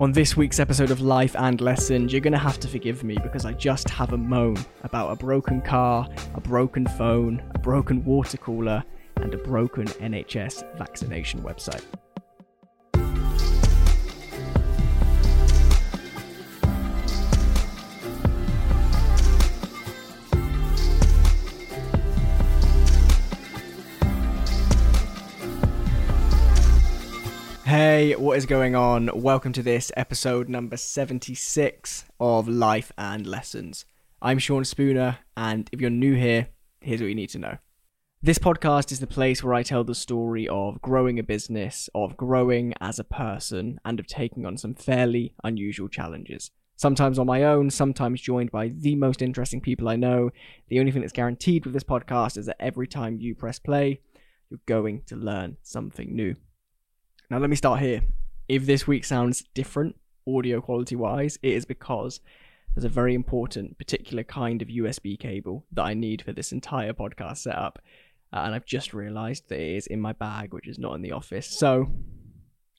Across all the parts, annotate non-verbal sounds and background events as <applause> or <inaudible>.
On this week's episode of Life and Lessons, you're going to have to forgive me because I just have a moan about a broken car, a broken phone, a broken water cooler, and a broken NHS vaccination website. What is going on? Welcome to this episode number 76 of Life and Lessons. I'm Sean Spooner, and if you're new here, here's what you need to know. This podcast is the place where I tell the story of growing a business, of growing as a person, and of taking on some fairly unusual challenges. Sometimes on my own, sometimes joined by the most interesting people I know. The only thing that's guaranteed with this podcast is that every time you press play, you're going to learn something new. Now, let me start here. If this week sounds different, audio quality wise, it is because there's a very important particular kind of USB cable that I need for this entire podcast setup. Uh, and I've just realized that it is in my bag, which is not in the office. So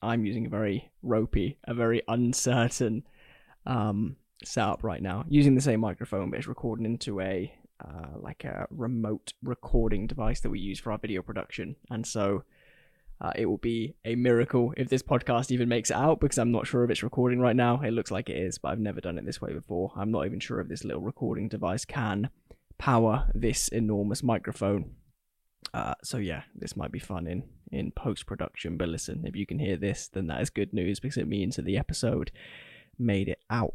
I'm using a very ropey, a very uncertain um, setup right now, using the same microphone, but it's recording into a uh, like a remote recording device that we use for our video production. And so uh, it will be a miracle if this podcast even makes it out because I'm not sure if it's recording right now. It looks like it is, but I've never done it this way before. I'm not even sure if this little recording device can power this enormous microphone. Uh, so yeah, this might be fun in in post production. But listen, if you can hear this, then that is good news because it means that the episode made it out.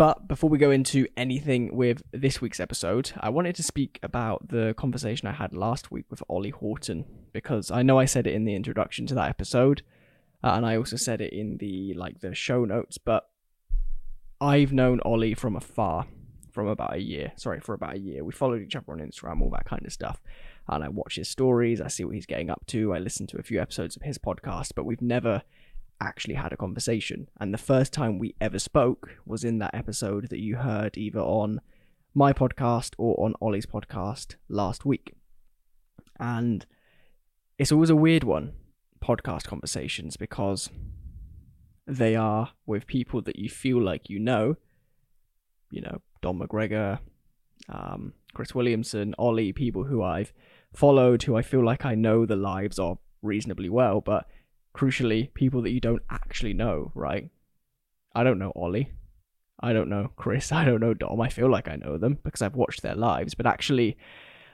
But before we go into anything with this week's episode, I wanted to speak about the conversation I had last week with Ollie Horton because I know I said it in the introduction to that episode, uh, and I also said it in the like the show notes. But I've known Ollie from afar, from about a year. Sorry, for about a year. We followed each other on Instagram, all that kind of stuff. And I watch his stories. I see what he's getting up to. I listen to a few episodes of his podcast, but we've never actually had a conversation. And the first time we ever spoke was in that episode that you heard either on my podcast or on Ollie's podcast last week. And it's always a weird one, podcast conversations, because they are with people that you feel like you know. You know, Dom McGregor, um, Chris Williamson, Ollie, people who I've followed, who I feel like I know the lives of reasonably well, but crucially, people that you don't actually know, right? I don't know Ollie. I don't know Chris. <laughs> I don't know Dom. I feel like I know them because I've watched their lives, but actually,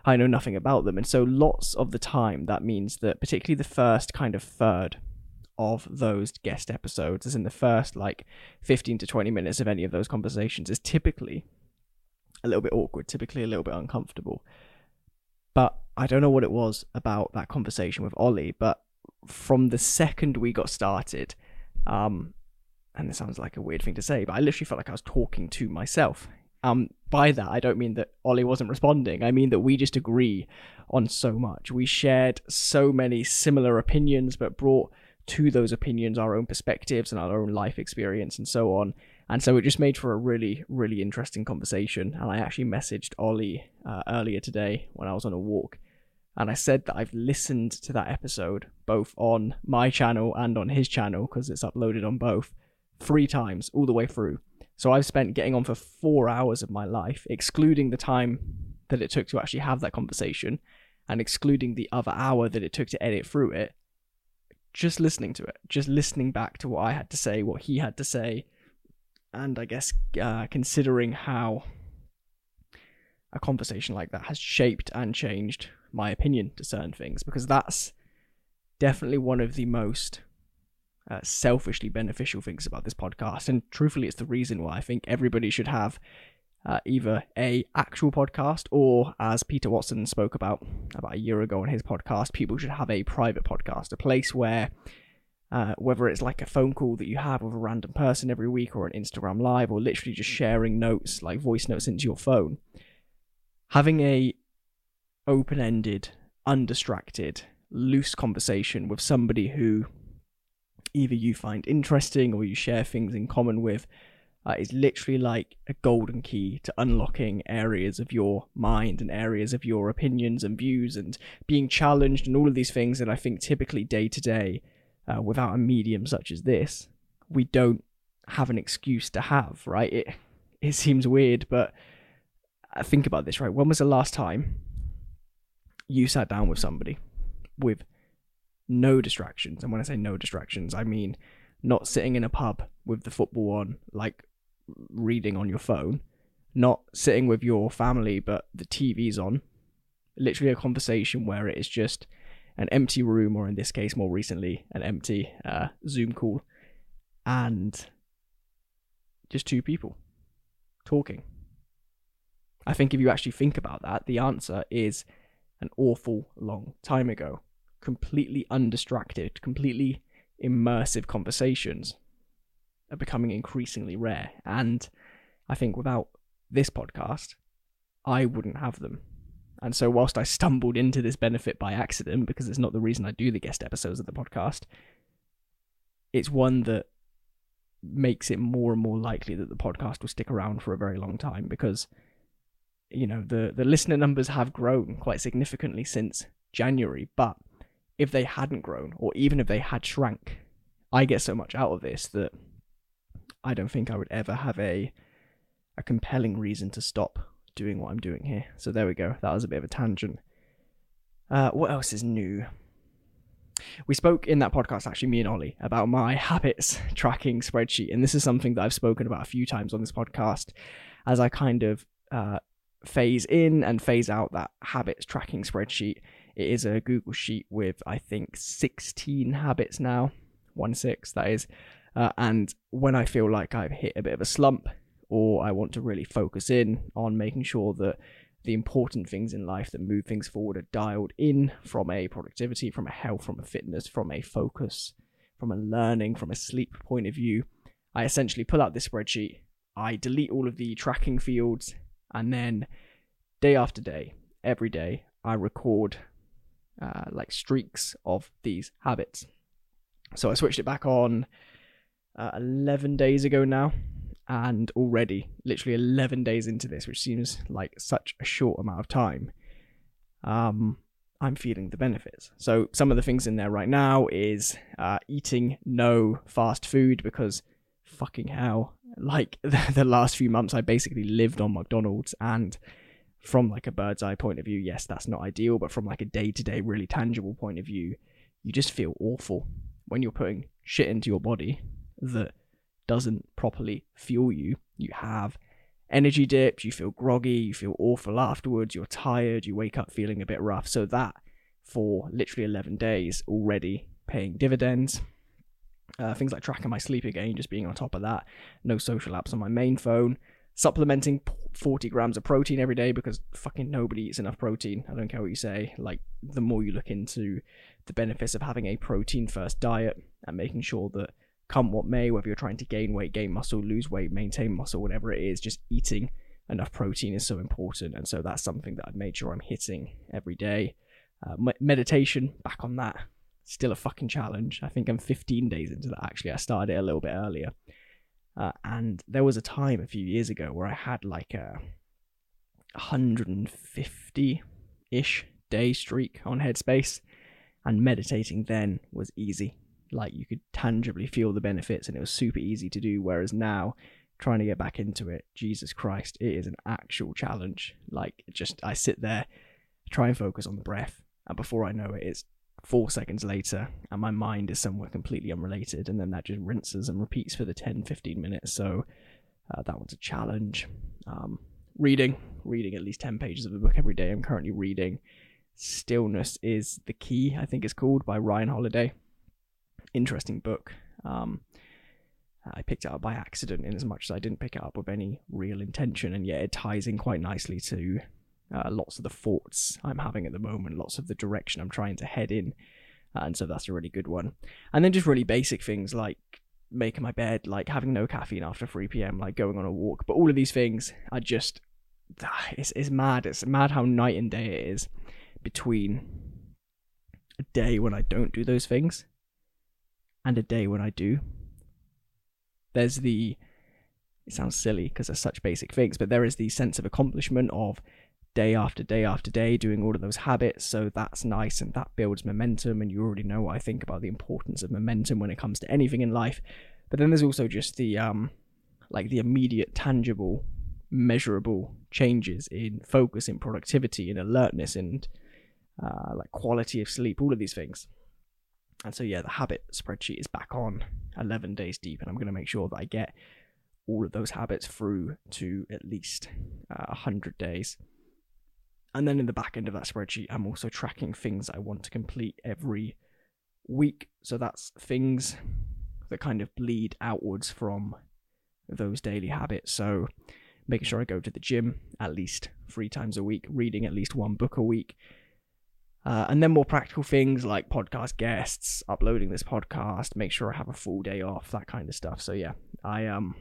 I know nothing about them. And so, lots of the time, that means that, particularly the first kind of third of those guest episodes, as in the first like 15 to 20 minutes of any of those conversations, is typically a little bit awkward, typically a little bit uncomfortable. But I don't know what it was about that conversation with Ollie, but from the second we got started, um, and this sounds like a weird thing to say, but I literally felt like I was talking to myself. Um, by that, I don't mean that Ollie wasn't responding. I mean that we just agree on so much. We shared so many similar opinions, but brought to those opinions our own perspectives and our own life experience and so on. And so it just made for a really, really interesting conversation. And I actually messaged Ollie uh, earlier today when I was on a walk and I said that I've listened to that episode both on my channel and on his channel because it's uploaded on both three times all the way through. So I've spent getting on for four hours of my life, excluding the time that it took to actually have that conversation and excluding the other hour that it took to edit through it, just listening to it, just listening back to what I had to say, what he had to say, and I guess uh, considering how a conversation like that has shaped and changed my opinion to certain things because that's definitely one of the most uh, selfishly beneficial things about this podcast. And truthfully it's the reason why i think everybody should have uh, either a actual podcast or as peter watson spoke about about a year ago on his podcast people should have a private podcast a place where uh, whether it's like a phone call that you have with a random person every week or an instagram live or literally just sharing notes like voice notes into your phone. Having a open ended, undistracted, loose conversation with somebody who either you find interesting or you share things in common with uh, is literally like a golden key to unlocking areas of your mind and areas of your opinions and views and being challenged and all of these things that I think typically day to day, uh, without a medium such as this, we don't have an excuse to have, right? It it seems weird, but think about this, right? When was the last time you sat down with somebody with no distractions? And when I say no distractions, I mean not sitting in a pub with the football on, like reading on your phone, not sitting with your family, but the TV's on. Literally a conversation where it is just an empty room, or in this case, more recently, an empty uh, Zoom call, and just two people talking. I think if you actually think about that, the answer is an awful long time ago. Completely undistracted, completely immersive conversations are becoming increasingly rare. And I think without this podcast, I wouldn't have them. And so, whilst I stumbled into this benefit by accident, because it's not the reason I do the guest episodes of the podcast, it's one that makes it more and more likely that the podcast will stick around for a very long time because you know the the listener numbers have grown quite significantly since January but if they hadn't grown or even if they had shrank I get so much out of this that I don't think I would ever have a a compelling reason to stop doing what I'm doing here. So there we go. That was a bit of a tangent. Uh, what else is new? We spoke in that podcast, actually, me and Ollie, about my <laughs> habits tracking spreadsheet. And this is something that I've spoken about a few times on this podcast as I kind of uh, phase in and phase out that habits tracking spreadsheet. It is a Google Sheet with, I think, 16 habits now, one six, that is. Uh, and when I feel like I've hit a bit of a slump or I want to really focus in on making sure that the important things in life that move things forward are dialed in from a productivity, from a health, from a fitness, from a focus, from a learning, from a sleep point of view. I essentially pull out this spreadsheet, I delete all of the tracking fields, and then day after day, every day, I record uh, like streaks of these habits. So I switched it back on uh, 11 days ago now and already literally 11 days into this which seems like such a short amount of time um i'm feeling the benefits so some of the things in there right now is uh, eating no fast food because fucking hell like <laughs> the, the last few months i basically lived on mcdonald's and from like a bird's eye point of view yes that's not ideal but from like a day-to-day really tangible point of view you just feel awful when you're putting shit into your body that doesn't properly fuel you, you have energy dips, you feel groggy, you feel awful afterwards, you're tired, you wake up feeling a bit rough. So that for literally 11 days already paying dividends. Uh, things like tracking my sleep again, just being on top of that. No social apps on my main phone. Supplementing 40 grams of protein every day because fucking nobody eats enough protein. I don't care what you say. Like, the more you look into the benefits of having a protein first diet and making sure that come what may, whether you're trying to gain weight, gain muscle, lose weight, maintain muscle, whatever it is, just eating enough protein is so important. And so that's something that I've made sure I'm hitting every day. Uh, meditation, back on that, still a fucking challenge. I think I'm 15 days into that. Actually, I started it a little bit earlier. Uh, and there was a time a few years ago where I had like a 150 ish day streak on Headspace, and meditating then was easy like you could tangibly feel the benefits and it was super easy to do whereas now trying to get back into it jesus christ it is an actual challenge like just i sit there try and focus on the breath and before i know it it's four seconds later and my mind is somewhere completely unrelated and then that just rinses and repeats for the 10 15 minutes. So uh, that one's a challenge. Um, reading reading at least 10 pages of a book every day. I'm currently reading stillness is the key i think it's called by ryan holiday. Interesting book. Um, I picked it up by accident, in as much as I didn't pick it up with any real intention, and yet it ties in quite nicely to uh, lots of the thoughts I'm having at the moment, lots of the direction I'm trying to head in, and so that's a really good one. And then just really basic things like making my bed, like having no caffeine after 3 p.m., like going on a walk. But all of these things are just it's, it's mad. It's mad how night and day it is between a day when I don't do those things and a day when I do. There's the, it sounds silly because they're such basic things, but there is the sense of accomplishment of day after day after day doing all of those habits. So that's nice and that builds momentum. And you already know what I think about the importance of momentum when it comes to anything in life. But then there's also just the um, like the immediate, tangible, measurable changes in focus, in productivity, in alertness, and uh, like quality of sleep, all of these things. And so yeah, the habit spreadsheet is back on 11 days deep, and I'm going to make sure that I get all of those habits through to at least uh, 100 days. And then in the back end of that spreadsheet, I'm also tracking things I want to complete every week. So that's things that kind of bleed outwards from those daily habits. So making sure I go to the gym at least three times a week, reading at least one book a week. Uh, and then more practical things like podcast guests, uploading this podcast, make sure I have a full day off, that kind of stuff. So yeah, I um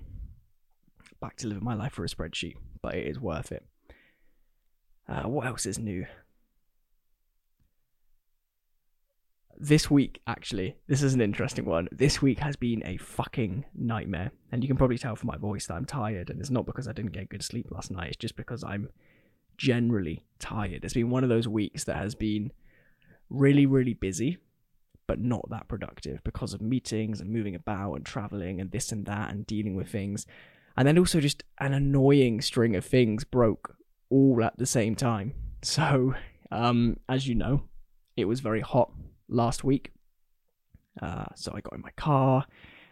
back to living my life for a spreadsheet, but it is worth it. Uh, what else is new? This week, actually, this is an interesting one. This week has been a fucking nightmare. And you can probably tell from my voice that I'm tired. And it's not because I didn't get good sleep last night, it's just because I'm generally tired. It's been one of those weeks that has been really, really busy, but not that productive because of meetings and moving about and traveling and this and that and dealing with things. And then also just an annoying string of things broke all at the same time. So, um, as you know, it was very hot last week. Uh, so I got in my car.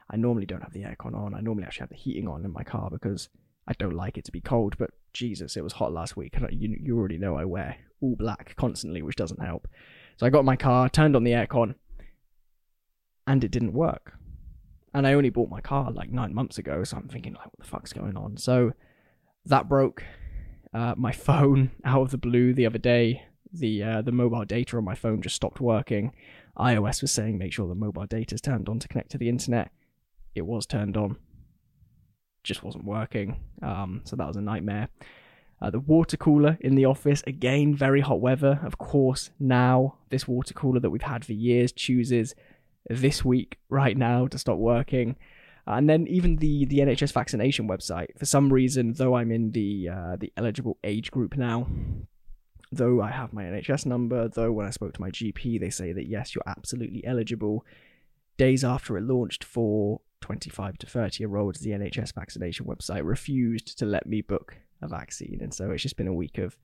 I normally don't have the aircon on. I normally actually have the heating on in my car because I don't like it to be cold. But Jesus, it was hot last week. And you, you already know I wear all black constantly, which doesn't help. So I got my car, turned on the aircon, and it didn't work. And I only bought my car like nine months ago, so I'm thinking like, what the fuck's going on? So that broke uh, my phone <laughs> out of the blue the other day. The uh, the mobile data on my phone just stopped working. iOS was saying make sure the mobile data is turned on to connect to the internet. It was turned on, just wasn't working. Um, so that was a nightmare. Uh, the water cooler in the office, again, very hot weather. Of course, now this water cooler that we've had for years chooses this week, right now, to stop working. And then even the the NHS vaccination website, for some reason, though I'm in the uh, the eligible age group now, though I have my NHS number, though when I spoke to my GP, they say that yes, you're absolutely eligible. Days after it launched for 25 to 30 year olds, the NHS vaccination website refused to let me book a vaccine, and so it's just been a week of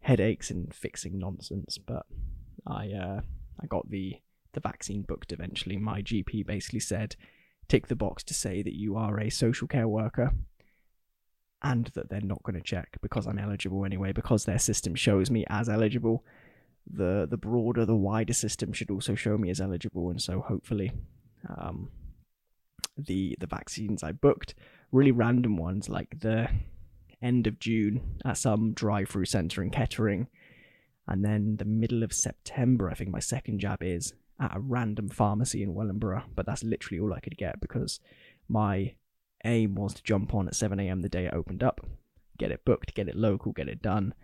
headaches and fixing nonsense. But I uh, I got the the vaccine booked eventually. My GP basically said tick the box to say that you are a social care worker and that they're not going to check because I'm eligible anyway, because their system shows me as eligible. The the broader, the wider system should also show me as eligible, and so hopefully, um, the the vaccines I booked, really random ones like the end of June at some drive-through centre in Kettering, and then the middle of September, I think my second jab is, at a random pharmacy in Wellingborough, but that's literally all I could get because my aim was to jump on at 7 a.m. the day it opened up, get it booked, get it local, get it done.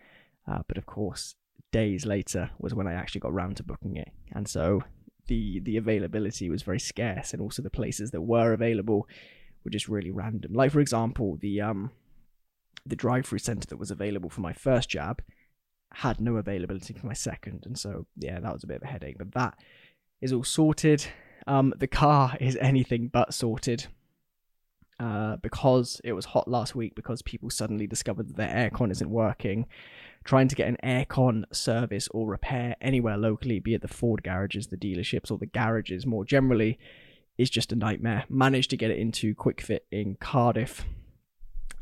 Uh, but of course, days later was when I actually got round to booking it, and so the the availability was very scarce, and also the places that were available were just really random. Like for example, the um the drive-through centre that was available for my first jab had no availability for my second, and so yeah, that was a bit of a headache. But that is all sorted. Um, the car is anything but sorted. Uh, because it was hot last week, because people suddenly discovered that their aircon isn't working. Trying to get an aircon service or repair anywhere locally, be it the Ford garages, the dealerships, or the garages more generally, is just a nightmare. Managed to get it into Kwik Fit in Cardiff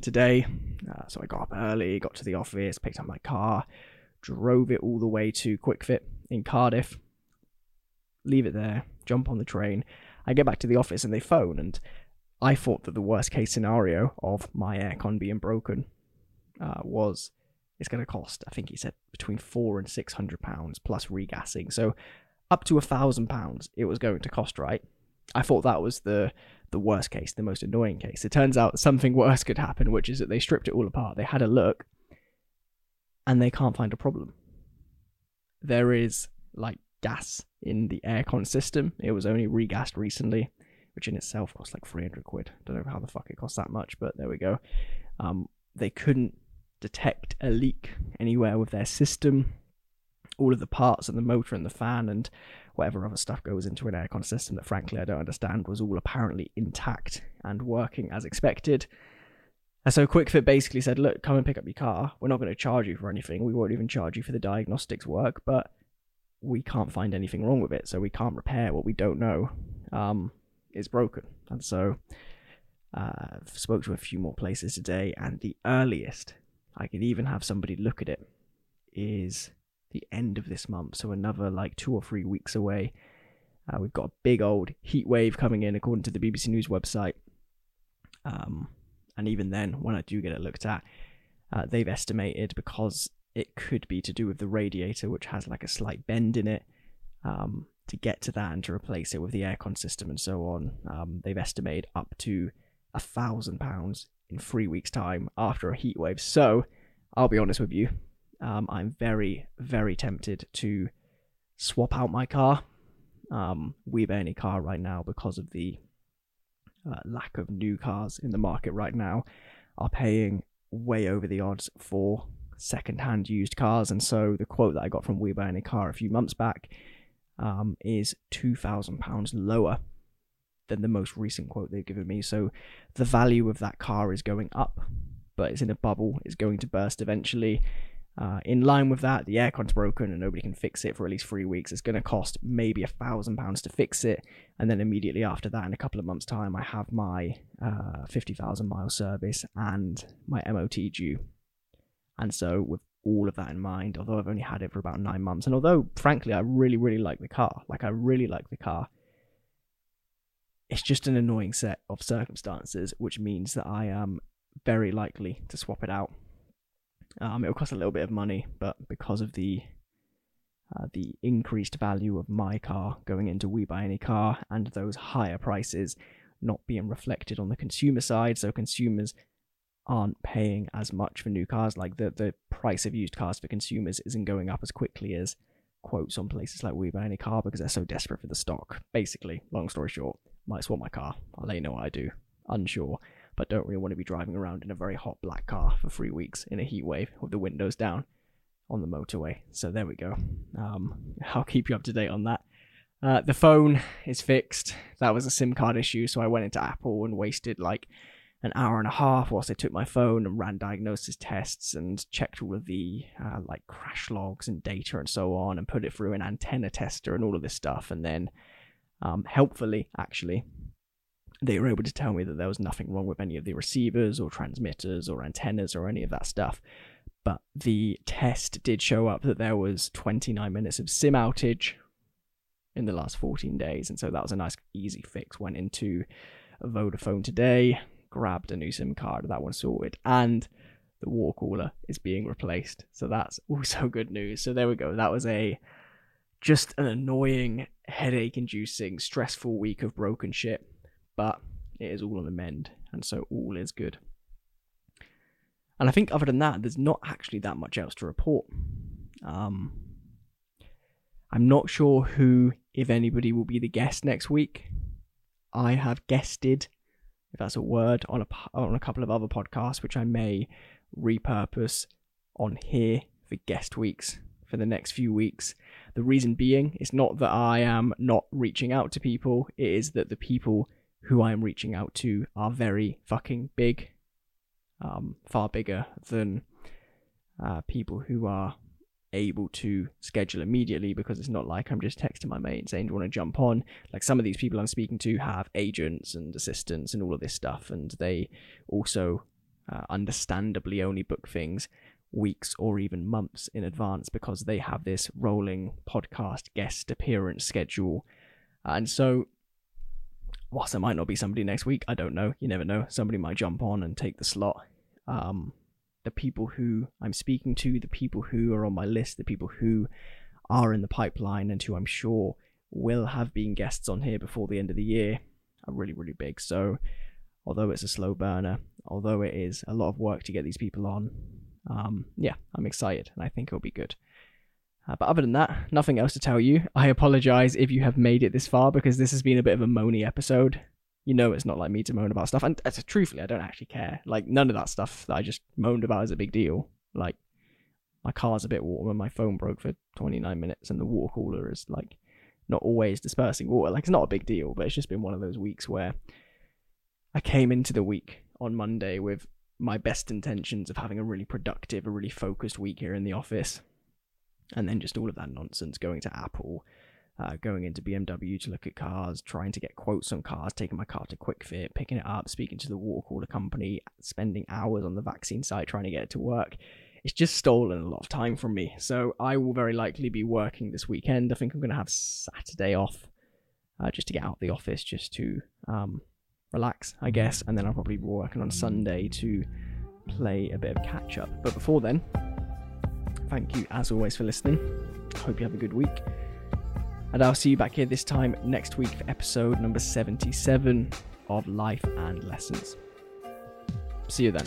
today. Uh, so I got up early, got to the office, picked up my car, drove it all the way to Kwik Fit in Cardiff leave it there, jump on the train. I get back to the office and they phone, and I thought that the worst case scenario of my aircon being broken uh, was it's going to cost. I think he said between four and six hundred pounds plus regassing, so up to a thousand pounds it was going to cost. Right? I thought that was the the worst case, the most annoying case. It turns out something worse could happen, which is that they stripped it all apart. They had a look, and they can't find a problem. There is like gas in the aircon system. It was only regassed recently, which in itself cost like 300 quid. Don't know how the fuck it cost that much, but there we go. Um, they couldn't detect a leak anywhere with their system. All of the parts and the motor and the fan and whatever other stuff goes into an aircon system that frankly I don't understand was all apparently intact and working as expected. And so Kwik Fit basically said, look, come and pick up your car. We're not going to charge you for anything. We won't even charge you for the diagnostics work, but we can't find anything wrong with it. So we can't repair what we don't know um, is broken. And so uh, I've spoke to a few more places today, and the earliest I could even have somebody look at it is the end of this month. So another like two or three weeks away. Uh, we've got a big old heat wave coming in, according to the BBC News website. Um, and even then, when I do get it looked at, uh, they've estimated because it could be to do with the radiator, which has like a slight bend in it. Um, to get to that and to replace it with the aircon system and so on, um, they've estimated up to a thousand pounds in three weeks' time after a heat wave. So, I'll be honest with you, um, I'm very, very tempted to swap out my car. Um, we have any car right now because of the uh, lack of new cars in the market right now are paying way over the odds for second-hand used cars, and so the quote that I got from We Buy Any Car a few months back um, is two thousand pounds lower than the most recent quote they've given me. So the value of that car is going up, but it's in a bubble. It's going to burst eventually. Uh, in line with that, the aircon's broken and nobody can fix it for at least three weeks. It's going to cost maybe a thousand pounds to fix it, and then immediately after that, in a couple of months' time, I have my uh, fifty thousand mile service and my MOT due. And so, with all of that in mind, although I've only had it for about nine months, and although frankly I really, really like the car, like I really like the car, it's just an annoying set of circumstances, which means that I am very likely to swap it out. Um, it'll cost a little bit of money, but because of the uh, the increased value of my car going into We Buy Any Car and those higher prices not being reflected on the consumer side, so consumers aren't paying as much for new cars. Like the the price of used cars for consumers isn't going up as quickly as quotes on places like We Buy Any Car because they're so desperate for the stock. Basically, long story short, might swap my car. I'll let you know what I do. Unsure but don't really want to be driving around in a very hot black car for three weeks in a heat wave with the windows down on the motorway. So there we go. Um, I'll keep you up to date on that. Uh, the phone is fixed. That was a SIM card issue, so I went into Apple and wasted like an hour and a half whilst I took my phone and ran diagnosis tests and checked all of the uh, like crash logs and data and so on and put it through an antenna tester and all of this stuff. And then, um, helpfully, actually, they were able to tell me that there was nothing wrong with any of the receivers or transmitters or antennas or any of that stuff. But the test did show up that there was 29 minutes of SIM outage in the last 14 days. And so that was a nice, easy fix. Went into Vodafone today, grabbed a new SIM card, that one sorted. And the war cooler is being replaced. So that's <laughs> also good news. So there we go. That was a just an annoying, headache inducing, stressful week of broken shit but it is all on the mend, and so all is good. And I think other than that, there's not actually that much else to report. Um, I'm not sure who, if anybody, will be the guest next week. I have guested, if that's a word, on a on a couple of other podcasts, which I may repurpose on here for guest weeks for the next few weeks. The reason being is not that I am not reaching out to people; it is that the people who I am reaching out to are very fucking big, um, far bigger than uh, people who are able to schedule immediately because it's not like I'm just texting my mate saying, Do you want to jump on? Like some of these people I'm speaking to have agents and assistants and all of this stuff, and they also uh, understandably only book things weeks or even months in advance because they have this rolling podcast guest appearance schedule. And so whilst there might not be somebody next week, I don't know. You never know. Somebody might jump on and take the slot. Um, the people who I'm speaking to, the people who are on my list, the people who are in the pipeline and who I'm sure will have been guests on here before the end of the year are really, really big. So, although it's a slow burner, although it is a lot of work to get these people on, um, yeah, I'm excited and I think it'll be good. Uh, but other than that, nothing else to tell you. I apologize if you have made it this far because this has been a bit of a moany episode. You know, it's not like me to moan about stuff, and uh, truthfully, I don't actually care. Like none of that stuff that I just moaned about is a big deal. Like my car's a bit warm and my phone broke for 29 minutes, and the water cooler is like not always dispersing water. Like it's not a big deal, but it's just been one of those weeks where I came into the week on Monday with my best intentions of having a really productive, a really focused week here in the office. And then just all of that nonsense going to Apple, uh, going into BMW to look at cars, trying to get quotes on cars, taking my car to Kwik Fit, picking it up, speaking to the water cooler company, spending hours on the vaccine site trying to get it to work it's just stolen a lot of time from me. So I will very likely be working this weekend. I think I'm going to have Saturday off uh, just to get out of the office, just to um, relax, I guess. And then I'll probably be working on Sunday to play a bit of catch up. But before then, thank you as always for listening. Hope you have a good week. And I'll see you back here this time next week for episode number 77 of Life and Lessons. See you then.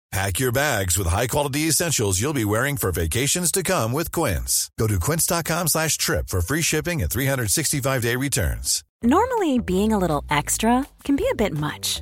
Pack your bags with high-quality essentials you'll be wearing for vacations to come with Quince. Go to quince.com slash trip for free shipping and 365-day returns. Normally, being a little extra can be a bit much.